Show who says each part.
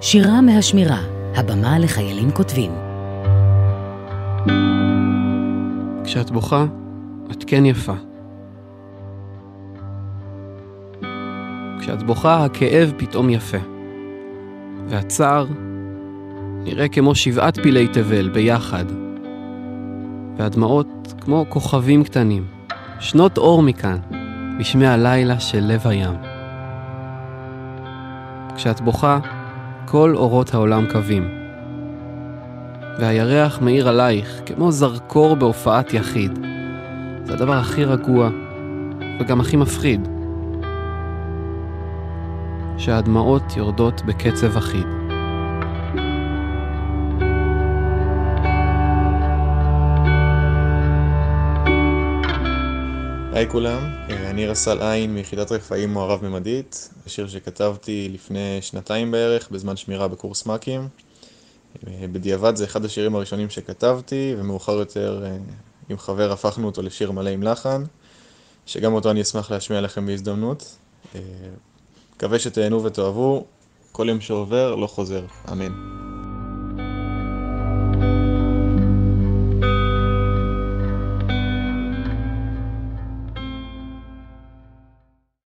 Speaker 1: שירה מהשמירה, הבמה לחיילים כותבים.
Speaker 2: כשאת בוכה, את כן יפה. כשאת בוכה, הכאב פתאום יפה. והצער נראה כמו שבעת פילי תבל ביחד. והדמעות כמו כוכבים קטנים, שנות אור מכאן, בשמי הלילה של לב הים. כשאת בוכה, כל אורות העולם קווים. והירח מאיר עלייך כמו זרקור בהופעת יחיד. זה הדבר הכי רגוע וגם הכי מפחיד. שהדמעות יורדות בקצב אחיד.
Speaker 3: היי כולם, אני רס"ל עין מיחידת רפאים מוערב ממדית, שיר שכתבתי לפני שנתיים בערך בזמן שמירה בקורס מ"כים. בדיעבד זה אחד השירים הראשונים שכתבתי, ומאוחר יותר עם חבר הפכנו אותו לשיר מלא עם לחן, שגם אותו אני אשמח להשמיע לכם בהזדמנות. מקווה שתהנו ותאהבו, כל יום שעובר לא חוזר, אמן.